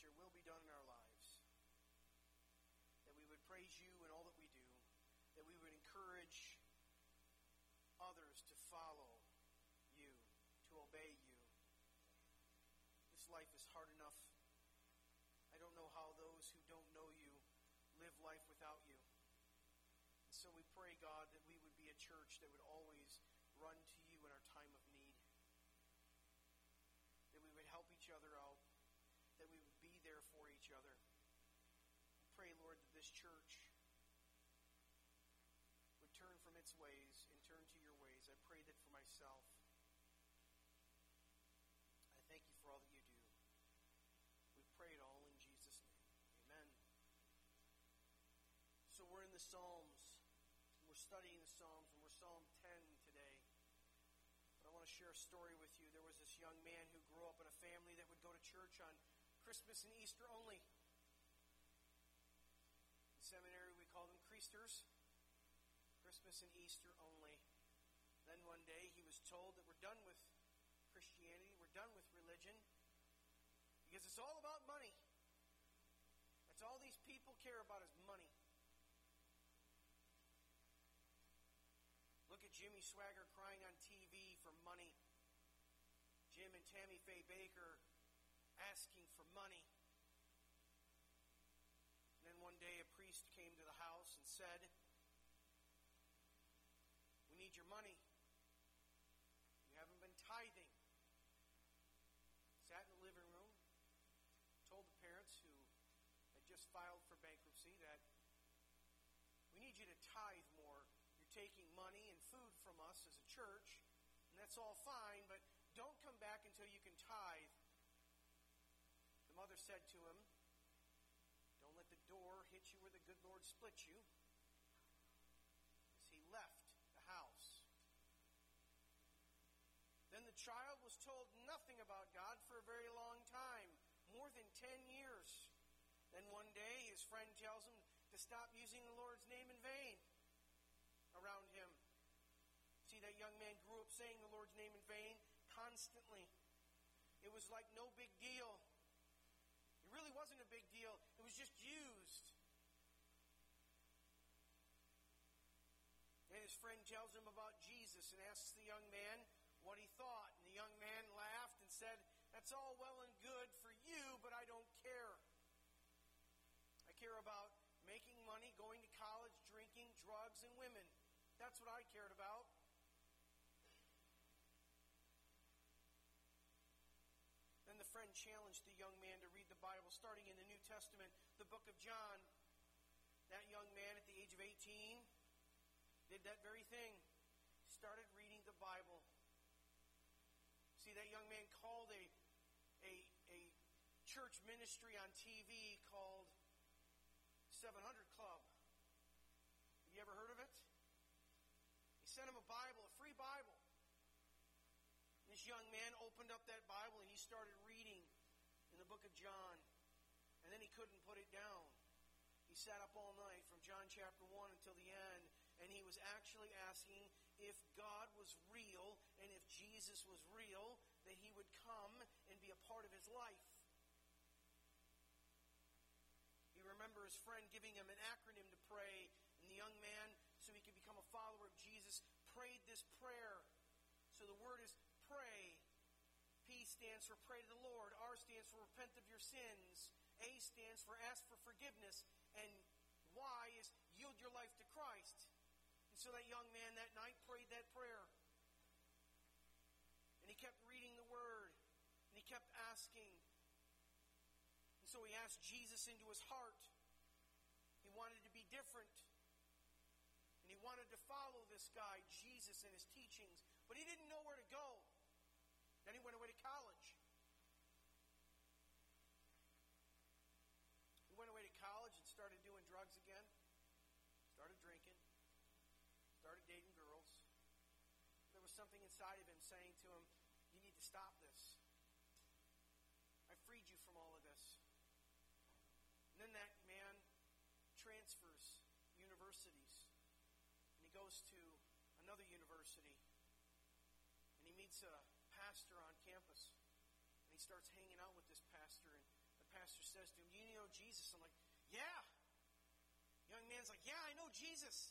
that your will be done in our lives. That we would praise you in all that we do. That we would encourage others to follow you, to obey you. This life is hard enough. I don't know how those who don't know you live life without you. And so we pray, God, that we would be a church that would always run to you in our time of need. That we would help each other out. That we would be there for each other. I pray, Lord, that this church would turn from its ways and turn to your ways. I pray that for myself. I thank you for all that you do. We pray it all in Jesus' name. Amen. So we're in the Psalms. We're studying the Psalms, and we're Psalm 10 today. But I want to share a story with you. There was this young man who grew up in a family that would go to church on Christmas and Easter only. In seminary, we called them Creasters. Christmas and Easter only. Then one day he was told that we're done with Christianity, we're done with religion, because it's all about money. That's all these people care about is money. Look at Jimmy Swaggart crying on TV for money. Jim and Tammy Faye Bakker asking for money. And then one day a priest came to the house and said, We need your money. You haven't been tithing. Sat in the living room, told the parents who had just filed for bankruptcy that we need you to tithe more. You're taking money and food from us as a church, and that's all fine, but don't come back until you can tithe. The mother said to him, Don't let the door hit you where the good Lord split you. As he left the house. Then the child was told nothing about God for a very long time, more than 10 years. Then one day his friend tells him to stop using the Lord's name in vain around him. See, that young man grew up saying the Lord's name in vain constantly. It was like no big deal. It really wasn't a big deal, it was just used. And his friend tells him about Jesus and asks the young man what he thought. And the young man laughed and said, That's all well and good for you, but I don't care. I care about making money, going to college, drinking, drugs, and women. That's what I cared about. Then the friend challenged the young man to read the Bible, starting in the New Testament, the book of John. That young man at the age of 18 did that very thing. Started reading the Bible. See, that young man called a, a, a church ministry on TV called 700 Club. Have you ever heard of it? He sent him a Bible, a free Bible. This young man opened up that Bible and he started reading in the book of John. And then he couldn't put it down. He sat up all night from John chapter 1 until the end, and he was actually asking if God was real and if Jesus was real, that he would come and be a part of his life. He remembered his friend giving him an acronym to pray, and the young man, so he could become a follower of Jesus, prayed this prayer. So the word is pray. P stands for pray to the Lord. R stands for repent of your sins. A stands for ask for forgiveness. And Y is yield your life to Christ. So that young man that night prayed that prayer. And he kept reading the word. And he kept asking. And so he asked Jesus into his heart. He wanted to be different. And he wanted to follow this guy, Jesus, and his teachings. But he didn't know where to go. Then he went away to college. He went away to college and started doing drugs again, started drinking, started dating girls. There was something inside of him saying to him, You need to stop this. I freed you from all of this. And then that man transfers universities. And he goes to another university. And he meets a pastor on campus. And he starts hanging out with this pastor. And the pastor says to him, You know Jesus? I'm like, Yeah. Young man's like, Yeah, I know Jesus.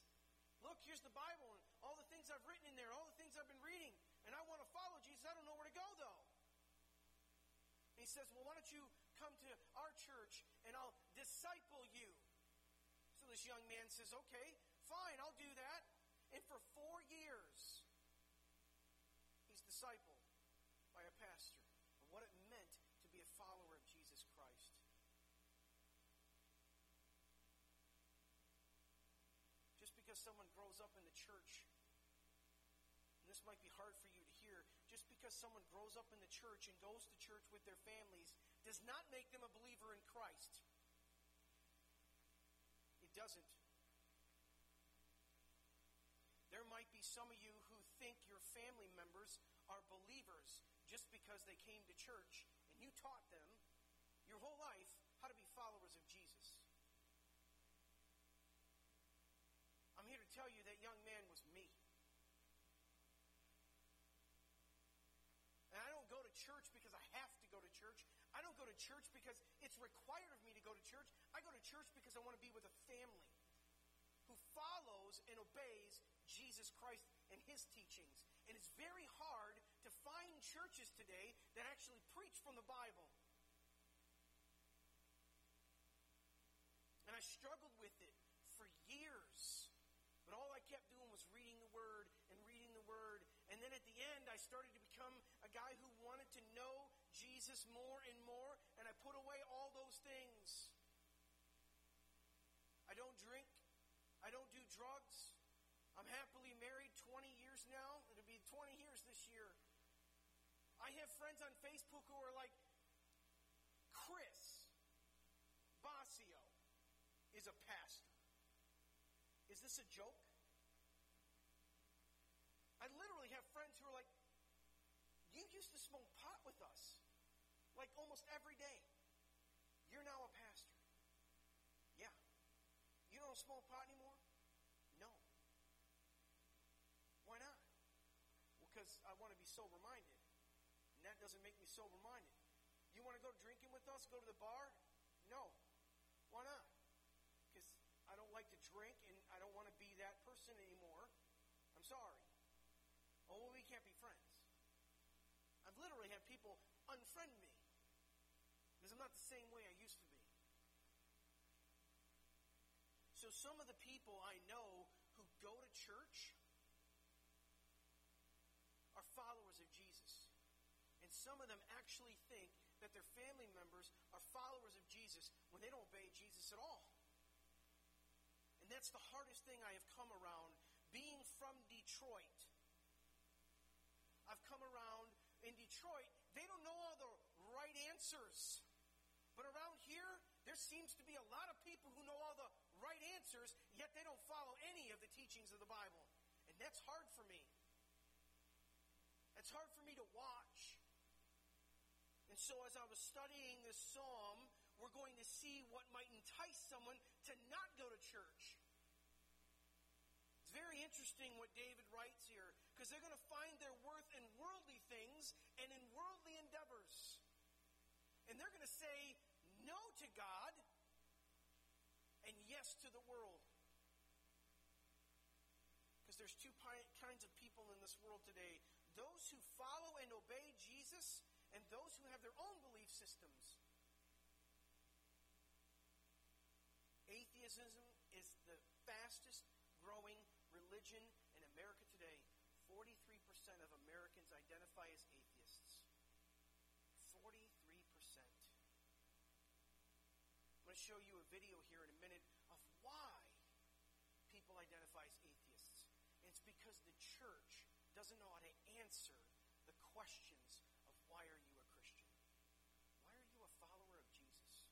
Look, here's the Bible and all the things I've written in there, I've been reading, and I want to follow Jesus. I don't know where to go, though. And he says, Well, why don't you come to our church and I'll disciple you? So this young man says, Okay, fine, I'll do that. And for four years, he's discipled by a pastor of what it meant to be a follower of Jesus Christ. Just because someone grows up in the church, and this might be hard for you to hear, just because someone grows up in the church and goes to church with their families does not make them a believer in Christ. It doesn't. There might be some of you who think your family members are believers just because they came to church and you taught them your whole life how to be followers of Jesus. I'm here to tell you that young man was me. And I don't go to church because I have to go to church. I don't go to church because it's required of me to go to church. I go to church because I want to be with a family who follows and obeys Jesus Christ and his teachings. And it's very hard to find churches today that actually preach from the Bible. And I struggled with it for years. But all I kept doing was reading the Word and reading the Word. And then at the end, I started to become a guy who wanted to know Jesus more and more. Put away all those things. I don't drink. I don't do drugs. I'm happily married 20 years now. It'll be 20 years this year. I have friends on Facebook who are like, Chris Basio is a pastor. Is this a joke? I literally have friends who are like, you used to smoke pot with us, like almost every day. You're now a pastor. Yeah. You don't smoke pot anymore? No. Why not? Well, because I want to be sober minded. And that doesn't make me sober minded. You want to go drinking with us? Go to the bar? No. Why not? Because I don't like to drink and I don't want to be that person anymore. I'm sorry. Oh, well, we can't be friends. I've literally had people unfriend me Not the same way I used to be. So some of the people I know who go to church are followers of Jesus. And some of them actually think that their family members are followers of Jesus when they don't obey Jesus at all. And that's the hardest thing I have come around being from Detroit. I've come around in Detroit, they don't know all the right answers. But around here, there seems to be a lot of people who know all the right answers, yet they don't follow any of the teachings of the Bible. And that's hard for me. It's hard for me to watch. And so, as I was studying this psalm, we're going to see what might entice someone to not go to church. It's very interesting what David writes here, because they're going to find their worth in worldly things and in worldly endeavors. And they're going to say to God and yes to the world. Because there's two kinds of people in this world today those who follow and obey Jesus, and those who have their own belief systems. Atheism is the fastest growing religion in America today. 43% of Americans identify as atheists. 43%. I'm going to show you a video here in a minute of why people identify as atheists. And it's because the church doesn't know how to answer the questions of why are you a Christian? Why are you a follower of Jesus?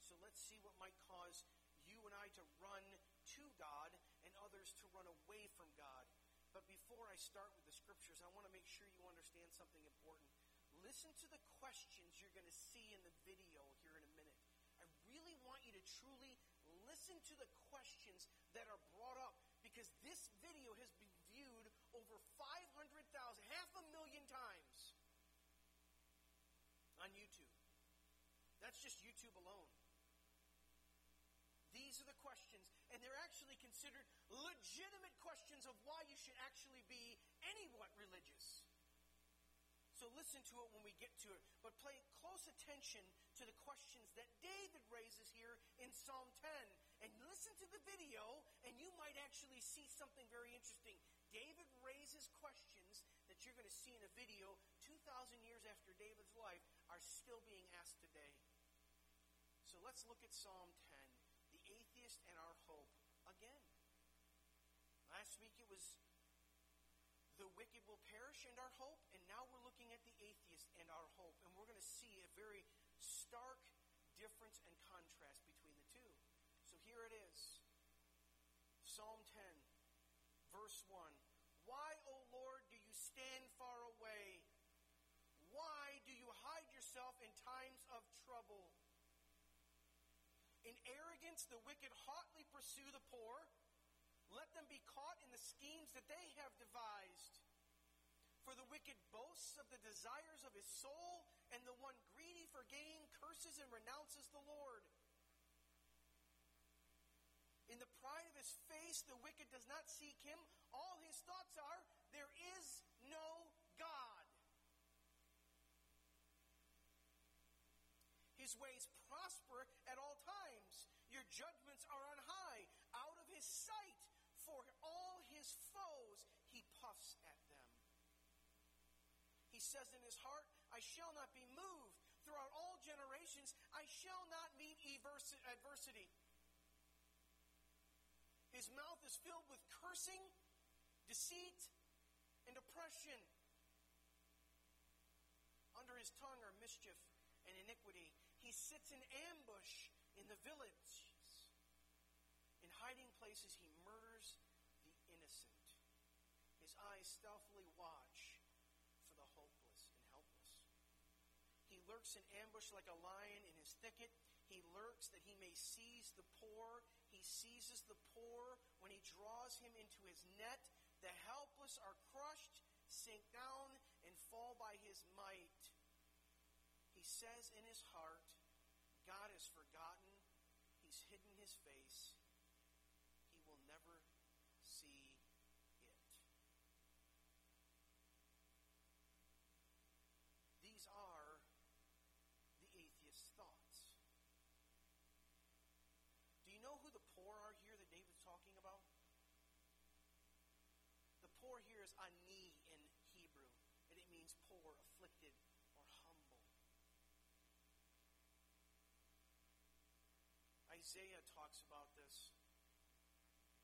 So let's see what might cause you and I to run to God and others to run away from God. But before I start with the scriptures, I want to make sure you understand something important. Listen to the questions you're going to see in the video here in a minute. I really want you to truly listen to the questions that are brought up because this video has been viewed over 500,000, half a million times on YouTube. That's just YouTube alone. These are the questions, and they're actually considered legitimate questions of why you should actually be anywhat religious. So listen to it when we get to it, but pay close attention to the questions that David raises here in Psalm 10. And listen to the video, and you might actually see something very interesting. David raises questions that you're going to see in a video 2,000 years after David's life are still being asked today. So let's look at Psalm 10, the atheist and our hope again. Last week it was the wicked will perish and our hope, and now we're looking at the atheist and our hope, and we're going to see a very stark difference and contrast between the two. So here it is Psalm 10, verse 1. Why, O Lord, do you stand far away? Why do you hide yourself in times of trouble? In arrogance, the wicked hotly pursue the poor. Let them be caught in the schemes that they have devised. For the wicked boasts of the desires of his soul, and the one greedy for gain curses and renounces the Lord. In the pride of his face, the wicked does not seek him. All his thoughts are, there is no God. His ways prosper at all times. Your judgments are on high, out of his sight. His foes he puffs at them. He says in his heart, I shall not be moved. Throughout all generations, I shall not meet adversity. His mouth is filled with cursing, deceit, and oppression. Under his tongue are mischief and iniquity. He sits in ambush in the villages. In hiding places, he Eyes stealthily watch for the hopeless and helpless. He lurks in ambush like a lion in his thicket. He lurks that he may seize the poor. He seizes the poor when he draws him into his net. The helpless are crushed, sink down, and fall by his might. He says in his heart, God has forgotten. He's hidden his face. He will never see it. These are the atheist's thoughts. Do you know who the poor are here that David's talking about? The poor here is ani in Hebrew, and it means poor, afflicted, or humble. Isaiah talks about this.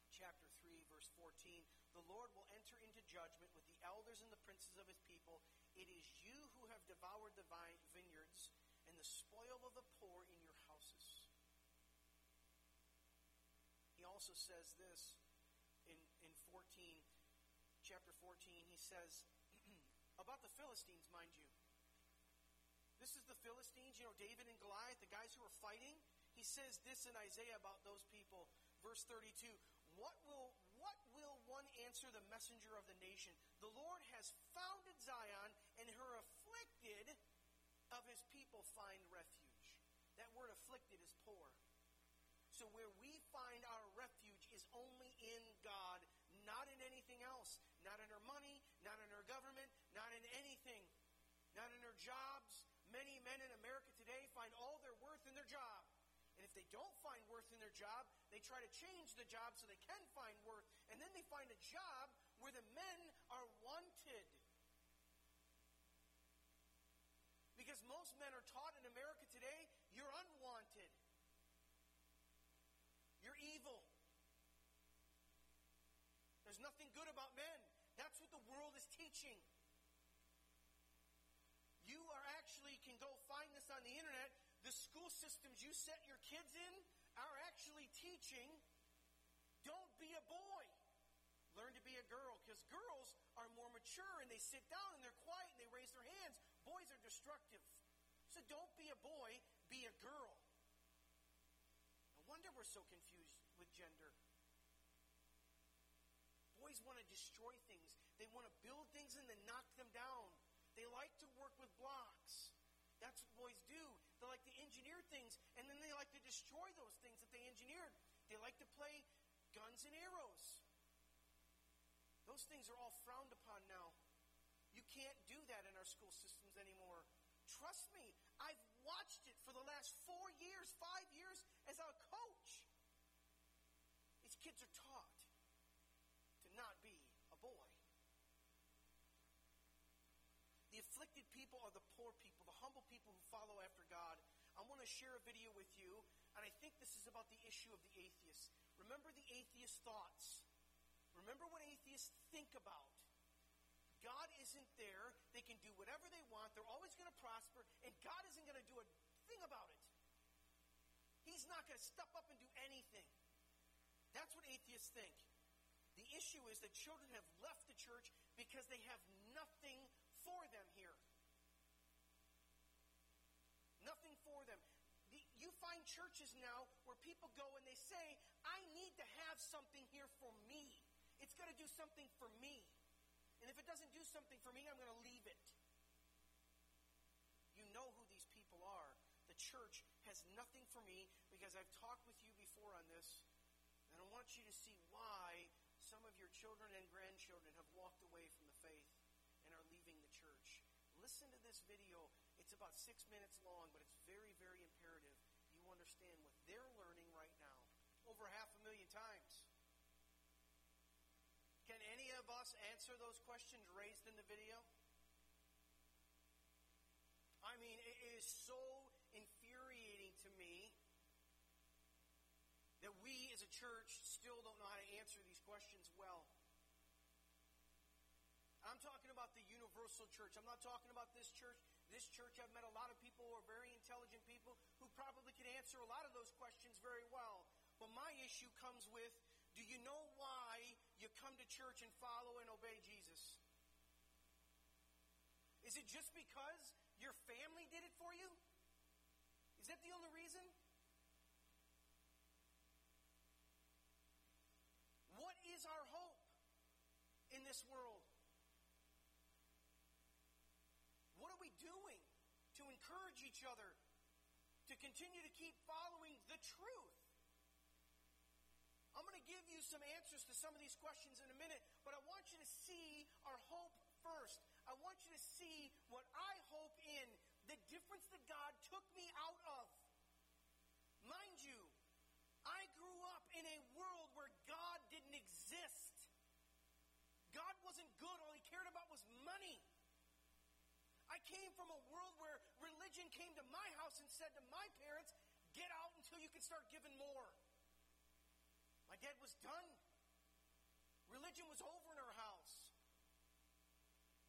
Chapter 3, verse 14. The Lord will enter into judgment with the elders and the princes of his people. It is you who have devoured the vineyards and the spoil of the poor in your houses. He also says this in, in 14, chapter 14. He says, about the Philistines, mind you. This is the Philistines, you know, David and Goliath, the guys who are fighting. He says this in Isaiah about those people, verse 32. What will what will one answer the messenger of the nation? The Lord has founded Zion, and her afflicted of his people find refuge. That word afflicted is poor. So where we find our refuge is only in God, not in anything else. Not in our money, not in government, not in anything. Not in our jobs. Many men in America today find all their worth in their job. And if they don't find worth in their job, they try to change the job so they can find worth. And then they find a job where the men are wanted. Because most men are taught in America today, you're unwanted. You're evil. There's nothing good about men. That's what the world is teaching. You are actually can go find this on the internet the school systems you set your kids in are actually teaching don't be a boy. Learn to be a girl because girls are more mature and they sit down and they're quiet and they raise their hands. Boys are destructive. So don't be a boy, be a girl. No wonder we're so confused with gender. Boys want to destroy things. They want to build things and then knock them down. They like to work with blocks. That's what boys do. They like to engineer things, and then they like to destroy those things that they engineered. They like to play guns and arrows. Those things are all frowned upon now. You can't do that in our school systems anymore. Trust me, I've watched it for the last four years, five years as a coach. These kids are taught to not be a boy. The afflicted people are the poor people, the humble people who follow after God. I want to share a video with you, and I think this is about the issue of the atheist. Remember the atheist thoughts. Remember what atheists think about. God isn't there. They can do whatever they want. They're always going to prosper, and God isn't going to do a thing about it. He's not going to step up and do anything. That's what atheists think. The issue is that children have left the church because they have nothing for them here. Nothing for them. You find churches now where people go and they say, I need to have something here for me. It's going to do something for me. And if it doesn't do something for me, I'm going to leave it. You know who these people are. The church has nothing for me because I've talked with you before on this. And I want you to see why some of your children and grandchildren have walked away from the faith and are leaving the church. Listen to this video. It's about six minutes long, but it's very, very imperative you understand what they're learning right now. Over half a million times. Can any of us answer those questions raised in the video? I mean, it is so infuriating to me that we as a church still don't know how to answer these questions talking about the universal church. I'm not talking about this church. This church, I've met a lot of people who are very intelligent people who probably can answer a lot of those questions very well. But my issue comes with do you know why you come to church and follow and obey Jesus? Is it just because your family did it for you? Is that the only reason? What is our hope in this world? What are we doing to encourage each other to continue to keep following the truth? I'm going to give you some answers to some of these questions in a minute, but I want you to see our hope first. I want you to see what I hope in, the difference that God took me out of. Mind you, I grew up in a world where God didn't exist. God wasn't good, all he cared about came from a world where religion came to my house and said to my parents, get out until you can start giving more. My dad was done. Religion was over in our house.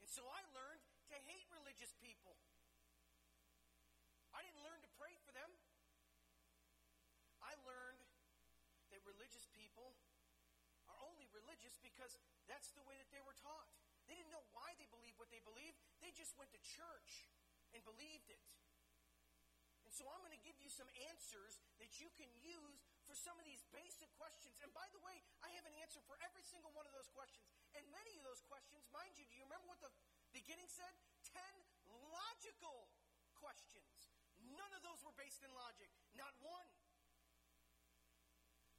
And so I learned to hate religious people. I didn't learn to pray for them. I learned that religious people are only religious because that's the way that they were taught. They didn't know why they believed what they believed. They just went to church and believed it. And so I'm going to give you some answers that you can use for some of these basic questions. And by the way, I have an answer for every single one of those questions. And many of those questions, mind you, do you remember what the beginning said? Ten logical questions. None of those were based in logic. Not one.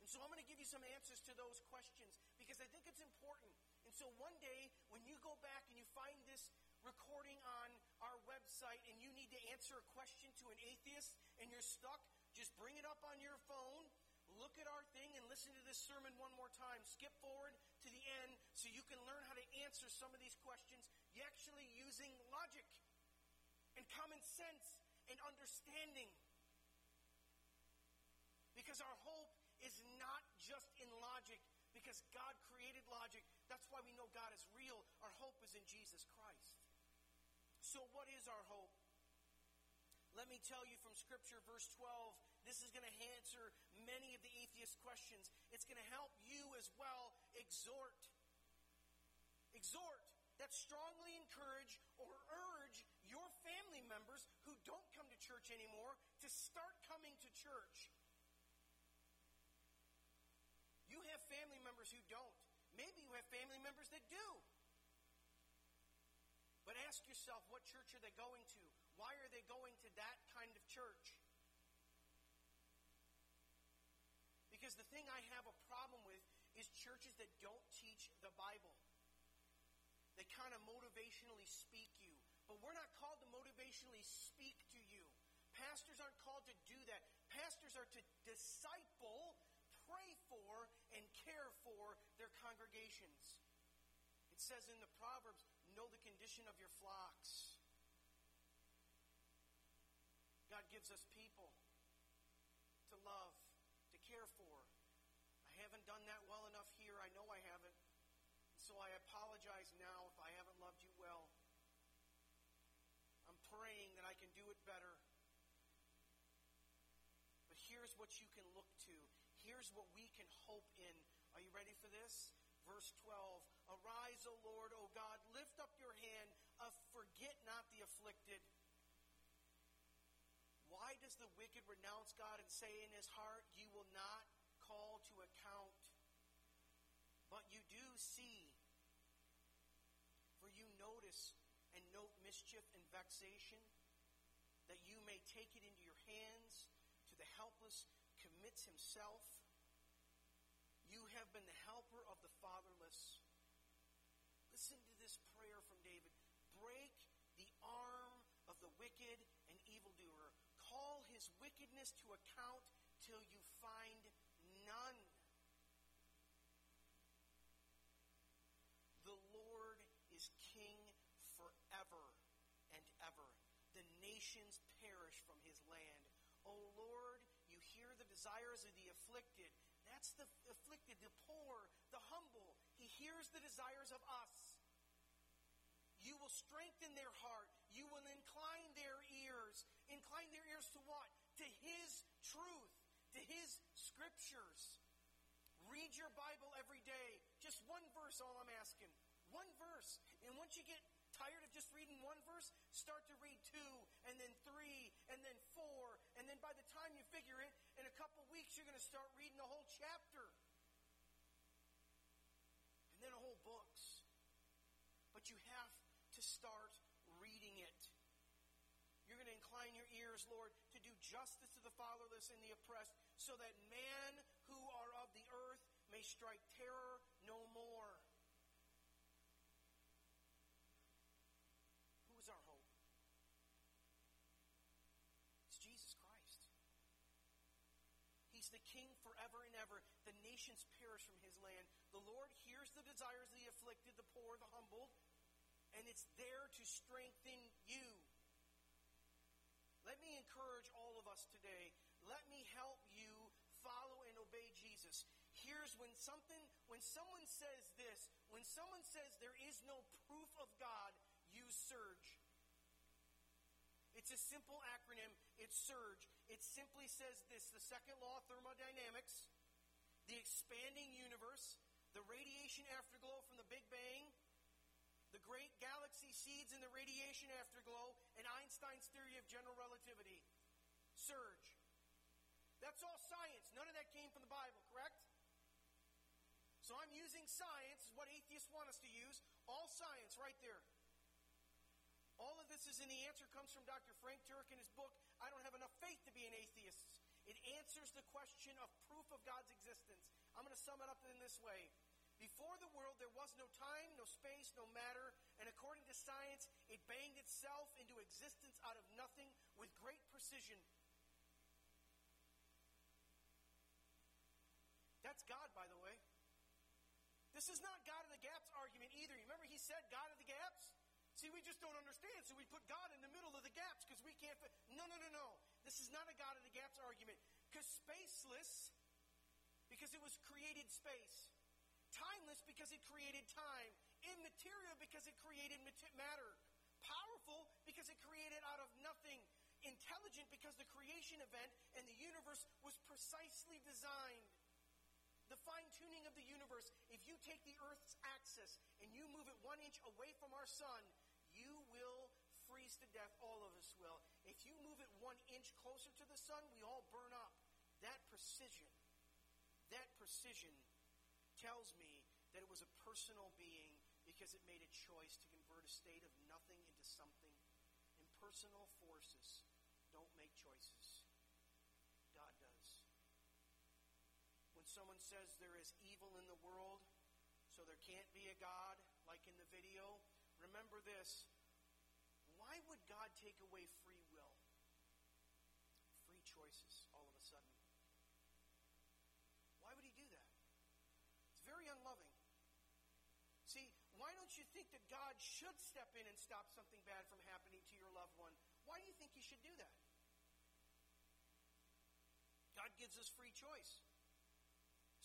And so I'm going to give you some answers to those questions because I think it's important. So one day, when you go back and you find this recording on our website and you need to answer a question to an atheist and you're stuck, just bring it up on your phone look at our thing and listen to this sermon one more time. Skip forward to the end so you can learn how to answer some of these questions. You actually using logic and common sense and understanding. Because our hope is not just in logic, because God created logic. That's why we know God is real. Our hope is in Jesus Christ. So, what is our hope? Let me tell you from Scripture, verse 12, this is going to answer many of the atheist questions. It's going to help you as well exhort. Exhort. That strongly encourage or urge your family members who don't come to church anymore to start coming to church. You have family members who don't. Maybe you have family members that do. But ask yourself, what church are they going to? Why are they going to that kind of church? Because the thing I have a problem with is churches that don't teach the Bible. They kind of motivationally speak you. But we're not called to motivationally speak to you. Pastors aren't called to do that. Pastors are to disciple, pray for, care for their congregations. It says in the Proverbs, know the condition of your flocks. God gives us people to love, to care for. I haven't done that well enough here. I know I haven't. So I apologize now if I haven't loved you well. I'm praying that I can do it better. But here's what you can look to. Here's what we can hope in. Are you ready for this? Verse 12 Arise, O Lord, O God, lift up your hand, uh, forget not the afflicted. Why does the wicked renounce God and say in his heart, You will not call to account? But you do see, for you notice and note mischief and vexation, that you may take it into your hands. To the helpless commits himself. You have been the helper of the fatherless. Listen to this prayer from David. Break the arm of the wicked and evildoer. Call his wickedness to account till you find none. The Lord is king forever and ever. The nations perish from his land. O Lord, you hear the desires of the afflicted. That's the afflicted, the poor, the humble. He hears the desires of us. You will strengthen their heart. You will incline their ears. Incline their ears to what? To His truth, to His scriptures. Read your Bible every day. Just one verse, all I'm asking. One verse. And once you get tired of just reading one verse, start to read two, and then three, and then four. And then by the time you figure it, in a couple weeks, you're going to start reading the whole chapter. And then whole books. But you have to start reading it. You're going to incline your ears, Lord, to do justice to the fatherless and the oppressed, so that man who are of the earth may strike terror no more. Who is our hope? It's Jesus Christ. He's the king forever and ever. The nations perish from his land. The Lord hears the desires of the afflicted, the poor, the humbled, and it's there to strengthen you. Let me encourage all of us today. Let me help you follow and obey Jesus. Here's when something, when someone says this, when someone says there is no proof of God, you surge. It's a simple acronym. It's surge. It simply says this the second law of thermodynamics, the expanding universe, the radiation afterglow from the Big Bang, the great galaxy seeds in the radiation afterglow, and Einstein's theory of general relativity. Surge. That's all science. None of that came from the Bible, correct? So I'm using science, what atheists want us to use. All science right there. All of this is in the answer comes from Dr. Frank Turek in his book, I Don't Have Enough Faith to Be an Atheist. It answers the question of proof of God's existence. I'm going to sum it up in this way. Before the world, there was no time, no space, no matter, and according to science, it banged itself into existence out of nothing with great precision. That's God, by the way. This is not God of the gaps argument either. You remember he said God of the gaps? See, we just don't understand, so we put God in the middle of the gaps because we can't fit. No, no, no, no. This is not a God of the gaps argument. Because spaceless, because it was created space. Timeless because it created time. Immaterial because it created matter. Powerful because it created out of nothing. Intelligent because the creation event and the universe was precisely designed. The fine tuning of the universe, if you take the Earth's axis and you move it one inch away from our sun, you will freeze to death. All of us will. If you move it one inch closer to the sun, we all burn up. That precision, that precision tells me that it was a personal being because it made a choice to convert a state of nothing into something personal forces don't make choices. God does. When someone says there is evil in the world, so there can't be a God, like in the video, remember this. Why would God take away free will? Free choices all of a sudden. Why would he do that? It's very unloving. See, why don't you think that God should step in and stop something bad from happening to your loved one? Why do you think he should do that? God gives us free choice.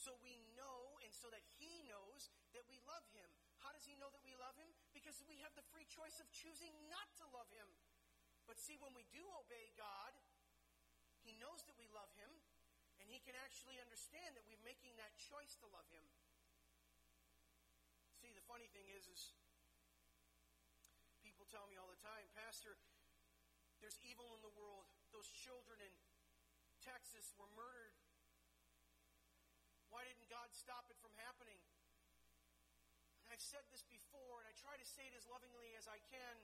So we know, and so that He knows that we love Him. How does He know that we love Him? Because we have the free choice of choosing not to love Him. But see, when we do obey God, He knows that we love Him, and He can actually understand that we're making that choice to love Him. See, the funny thing is, is people tell me all the time, Pastor, there's evil in the world. Those children in Texas were murdered why didn't God stop it from happening? I've said this before, and I try to say it as lovingly as I can.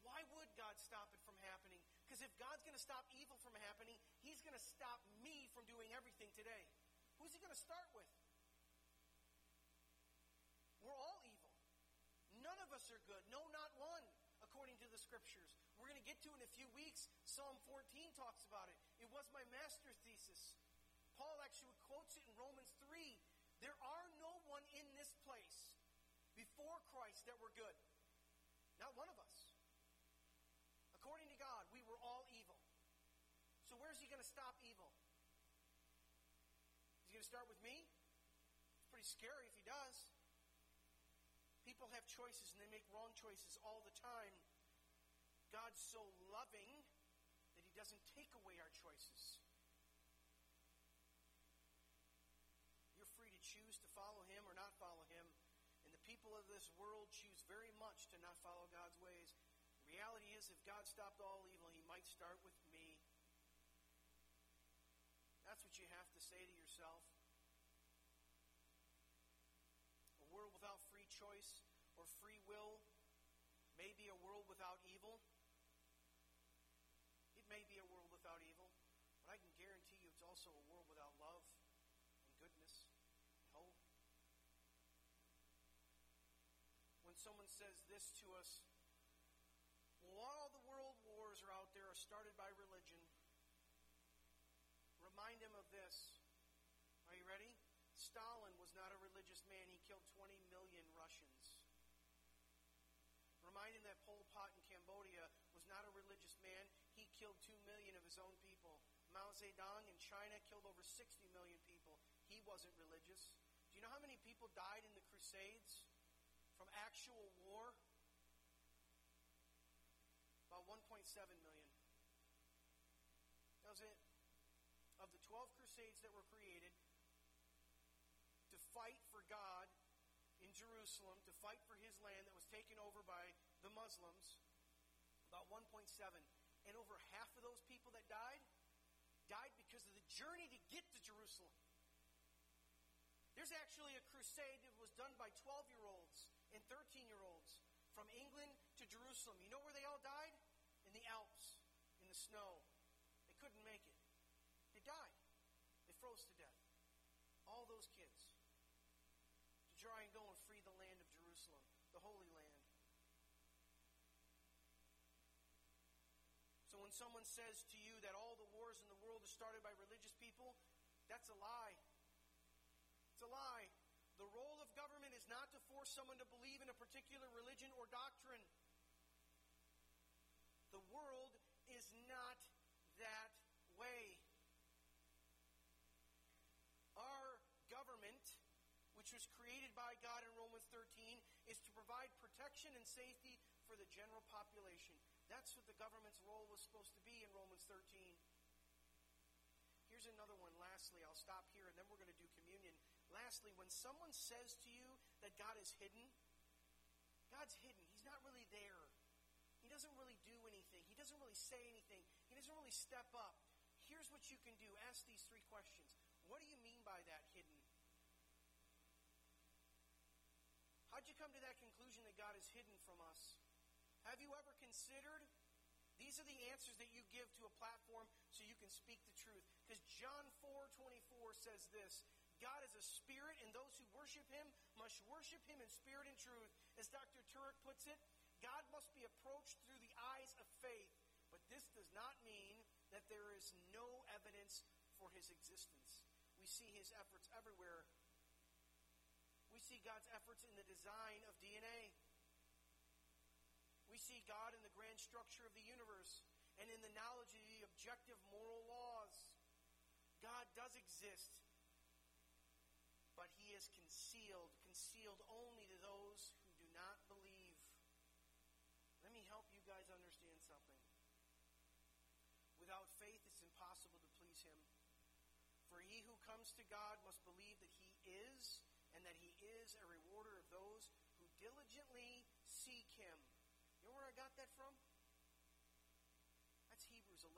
Why would God stop it from happening? Because if God's going to stop evil from happening, He's going to stop me from doing everything today. Who's He going to start with? We're all evil. None of us are good. No, not one, according to the scriptures. We're going to get to in a few weeks. Psalm 14 talks about it. It was my master thesis. Paul actually quotes it in Romans 3. There are place before Christ that were good. Not one of us. According to God, we were all evil. So where's he going to stop evil? Is he going to start with me? It's pretty scary if he does. People have choices and they make wrong choices all the time. God's so loving that he doesn't take away our choices. choose to follow him or not follow him. And the people of this world choose very much to not follow God's ways. The reality is, if God stopped all evil, he might start with me. That's what you have to say to yourself. A world without free choice or free will may be a world without evil. It may be a world without evil, but I can guarantee you it's also a world without love and goodness someone says this to us, well, all the world wars are out there are started by religion. Remind him of this. Are you ready? Stalin was not a religious man. He killed 20 million Russians. Remind him that Pol Pot in Cambodia was not a religious man. He killed 2 million of his own people. Mao Zedong in China killed over 60 million people. He wasn't religious. Do you know how many people died in the Crusades? Actual war? About 1.7 million. Was it. Of the 12 crusades that were created to fight for God in Jerusalem, to fight for his land that was taken over by the Muslims, about 1.7. And over half of those people that died, died because of the journey to get to Jerusalem. There's actually a crusade that was done by 12 year olds and 13 year olds from England to Jerusalem. You know where they all died? In the Alps, in the snow. They couldn't make it. They died. They froze to death. All those kids to try and go and free the land of Jerusalem, the Holy Land. So when someone says to you that all the wars in the world are started by religious people, that's a lie. It's a lie. The role government is not to force someone to believe in a particular religion or doctrine. The world is not that way. Our government, which was created by God in Romans 13, is to provide protection and safety for the general population. That's what the government's role was supposed to be in Romans 13. Here's another one. Lastly, I'll stop here and then we're going to do. Lastly, when someone says to you that God is hidden, God's hidden. He's not really there. He doesn't really do anything. He doesn't really say anything. He doesn't really step up. Here's what you can do. Ask these three questions. What do you mean by that hidden? How'd you come to that conclusion that God is hidden from us? Have you ever considered? These are the answers that you give to a platform so you can speak the truth. Because John 4 24 says this God is a spirit, and those who worship him must worship him in spirit and truth. As Dr. Turek puts it, God must be approached through the eyes of faith. But this does not mean that there is no evidence for his existence. We see his efforts everywhere. We see God's efforts in the design of DNA. We see God in the grand structure of the universe and in the knowledge of the objective moral laws. God does exist is concealed, concealed only to those who do not believe. Let me help you guys understand something. Without faith, it's impossible to please him. For he who comes to God must believe that he is, and that he is a rewarder of those who diligently seek him. You know where I got that from? That's Hebrews 11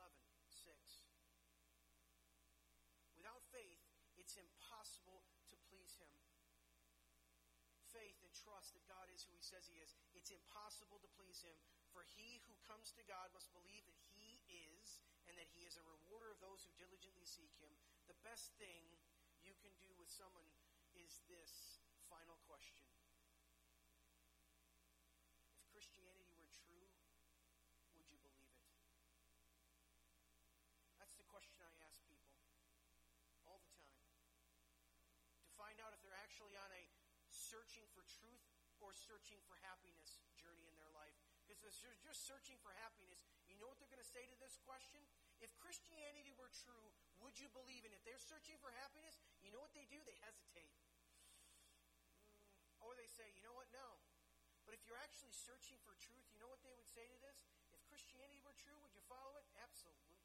6. Without faith, it's impossible. Faith and trust that God is who He says He is. It's impossible to please Him. For he who comes to God must believe that He is and that He is a rewarder of those who diligently seek Him. The best thing you can do with someone is this final question. If Christianity were true, would you believe it? That's the question I ask people all the time To find out if they're actually on a searching for truth or searching for happiness journey in their life. Because if they're just searching for happiness, you know what they're going to say to this question? If Christianity were true, would you believe in it? If they're searching for happiness, you know what they do? They hesitate. Mm, or they say, you know what? No. But if you're actually searching for truth, you know what they would say to this? If Christianity were true, would you follow it? Absolutely.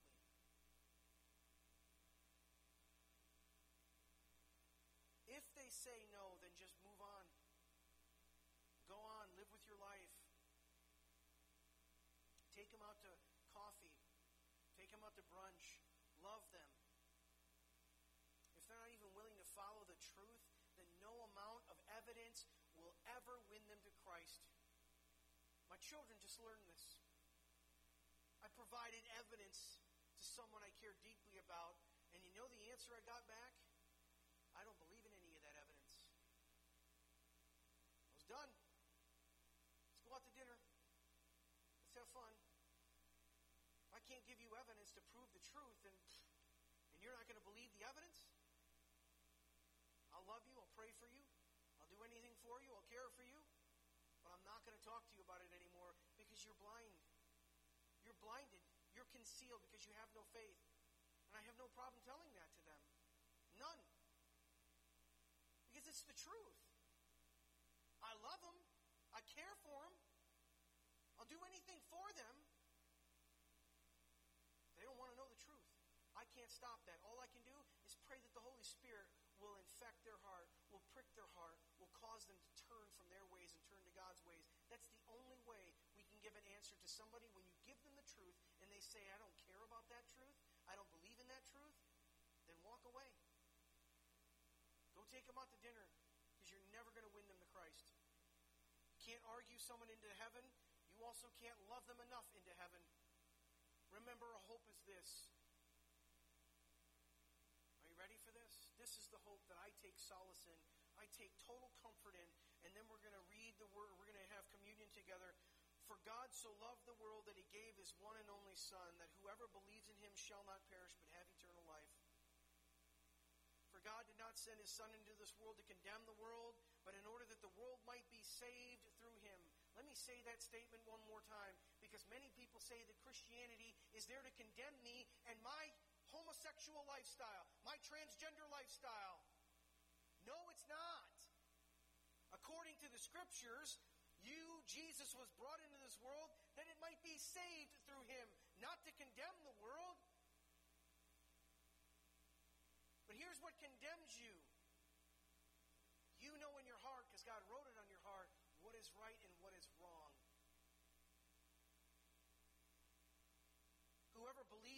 If they say no, then just move on. Go on, live with your life. Take them out to coffee. Take them out to brunch. Love them. If they're not even willing to follow the truth, then no amount of evidence will ever win them to Christ. My children just learned this. I provided evidence to someone I care deeply about, and you know the answer I got back? I don't believe in any of that evidence. I was done. Let's go out to dinner. Let's have fun. If I can't give you evidence to prove the truth, and, and you're not going to believe the evidence, I'll love you. I'll pray for you. I'll do anything for you. I'll care for you. But I'm not going to talk to you about it anymore because you're blind. You're blinded. You're concealed because you have no faith. And I have no problem telling that to them. None because it's the truth. I love them. I care for them. I'll do anything for them. They don't want to know the truth. I can't stop that. All I can do is pray that the Holy Spirit will infect their heart, will prick their heart, will cause them to turn from their ways and turn to God's ways. That's the only way we can give an answer to somebody when you give them the truth and they say, I don't care about that truth, I don't believe in that truth, then walk away. Go take them out to dinner because you're never going to win them to Christ. You can't argue someone into heaven. You also can't love them enough into heaven. Remember, our hope is this. Are you ready for this? Is the hope that I take solace in. I take total comfort in. And then we're going to read the word. We're going to have communion together. For God so loved the world that he gave his one and only Son, that whoever believes in him shall not perish but have eternal life. For God did not send his Son into this world to condemn the world, but in order that the world might be saved through him. Let me say that statement one more time, because many people say that Christianity is there to condemn me and my homosexual lifestyle, my transgender lifestyle. No, it's not. According to the scriptures, you, Jesus, was brought into this world that it might be saved through him, not to condemn the world. But here's what condemns you. You know in your heart, because God wrote it on your heart, what is right and what is wrong. Whoever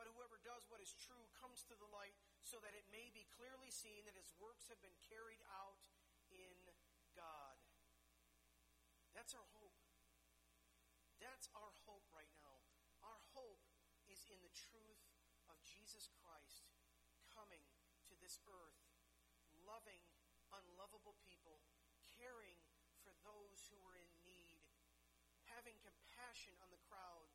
But whoever does what is true comes to the light so that it may be clearly seen that his works have been carried out in God. That's our hope. That's our hope right now. Our hope is in the truth of Jesus Christ coming to this earth, loving unlovable people, caring for those who are in need, having compassion on the crowds.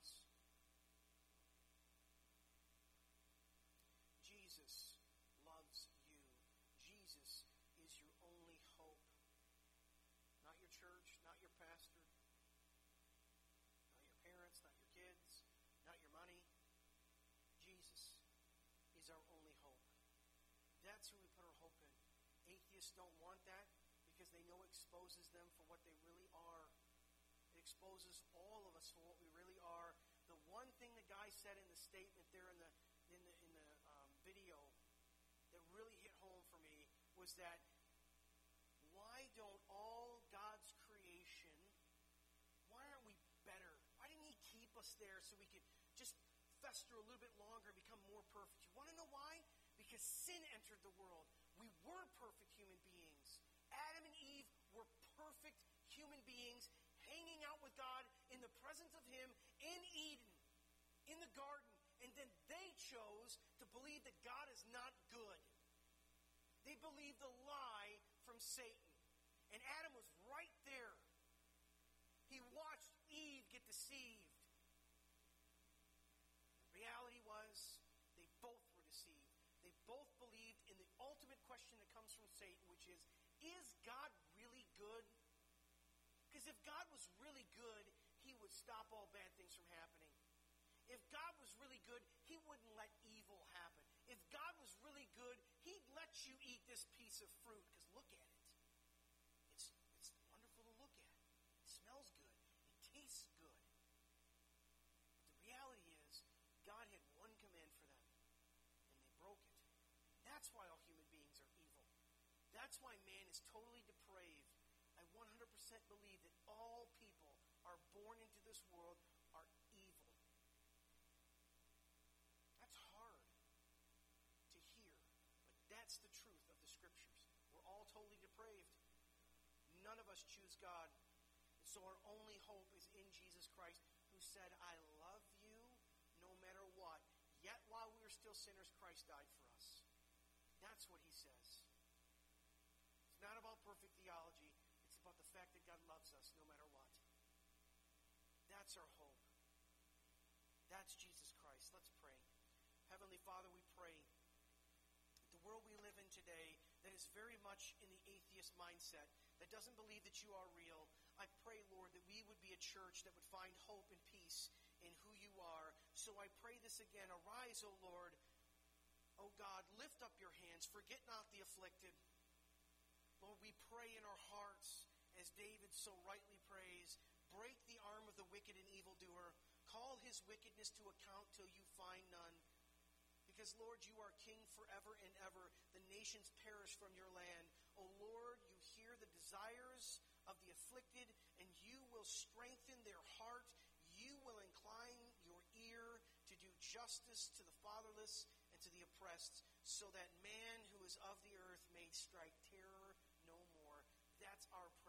Jesus loves you. Jesus is your only hope. Not your church, not your pastor, not your parents, not your kids, not your money. Jesus is our only hope. That's who we put our hope in. Atheists don't want that because they know it exposes them for what they really are. It exposes all of us for what we really are. The one thing the guy said in the statement there in the in the um, video that really hit home for me was that why don't all God's creation why aren't we better? Why didn't He keep us there so we could just fester a little bit longer and become more perfect. You want to know why? Because sin entered the world. We were perfect human beings. Adam and Eve were perfect human beings hanging out with God in the presence of Him in Eden, in the garden. And then they chose to believe that God is not good. They believed the lie from Satan. And Adam was right there. He watched Eve get deceived The reality was they both were deceived. They both believed in the ultimate question that comes from Satan, which is, is God really good? Because if God was really good, he would stop all bad things from happening. If God was really good, he wouldn't let evil happen. If God was really good, you eat this piece of fruit because look at it. It's, it's wonderful to look at. It smells good. It tastes good. But the reality is, God had one command for them, and they broke it. That's why all human beings are evil. That's why man is totally depraved. I 100% believe that all people are born into this world are evil. That's hard to hear, but that's the truth of the scriptures. We're all totally depraved. None of us choose God. And so our only hope is in Jesus Christ, who said, I love you no matter what. Yet while we were still sinners, Christ died for us. That's what he says. It's not about perfect theology. It's about the fact that God loves us no matter what. That's our hope. That's Jesus Christ. Let's pray. Heavenly Father, we pray world we live in today that is very much in the atheist mindset, that doesn't believe that you are real, I pray, Lord, that we would be a church that would find hope and peace in who you are. So I pray this again. Arise, O Lord. O God, lift up your hands. Forget not the afflicted. Lord, we pray in our hearts, as David so rightly prays, break the arm of the wicked and evildoer. Call his wickedness to account till you find none. Because, Lord, you are king forever and ever. The nations perish from your land. O Lord, you hear the desires of the afflicted, and you will strengthen their heart you will incline your ear to do justice to the fatherless and to the oppressed, so that man who is of the earth may strike terror no more. That's our prayer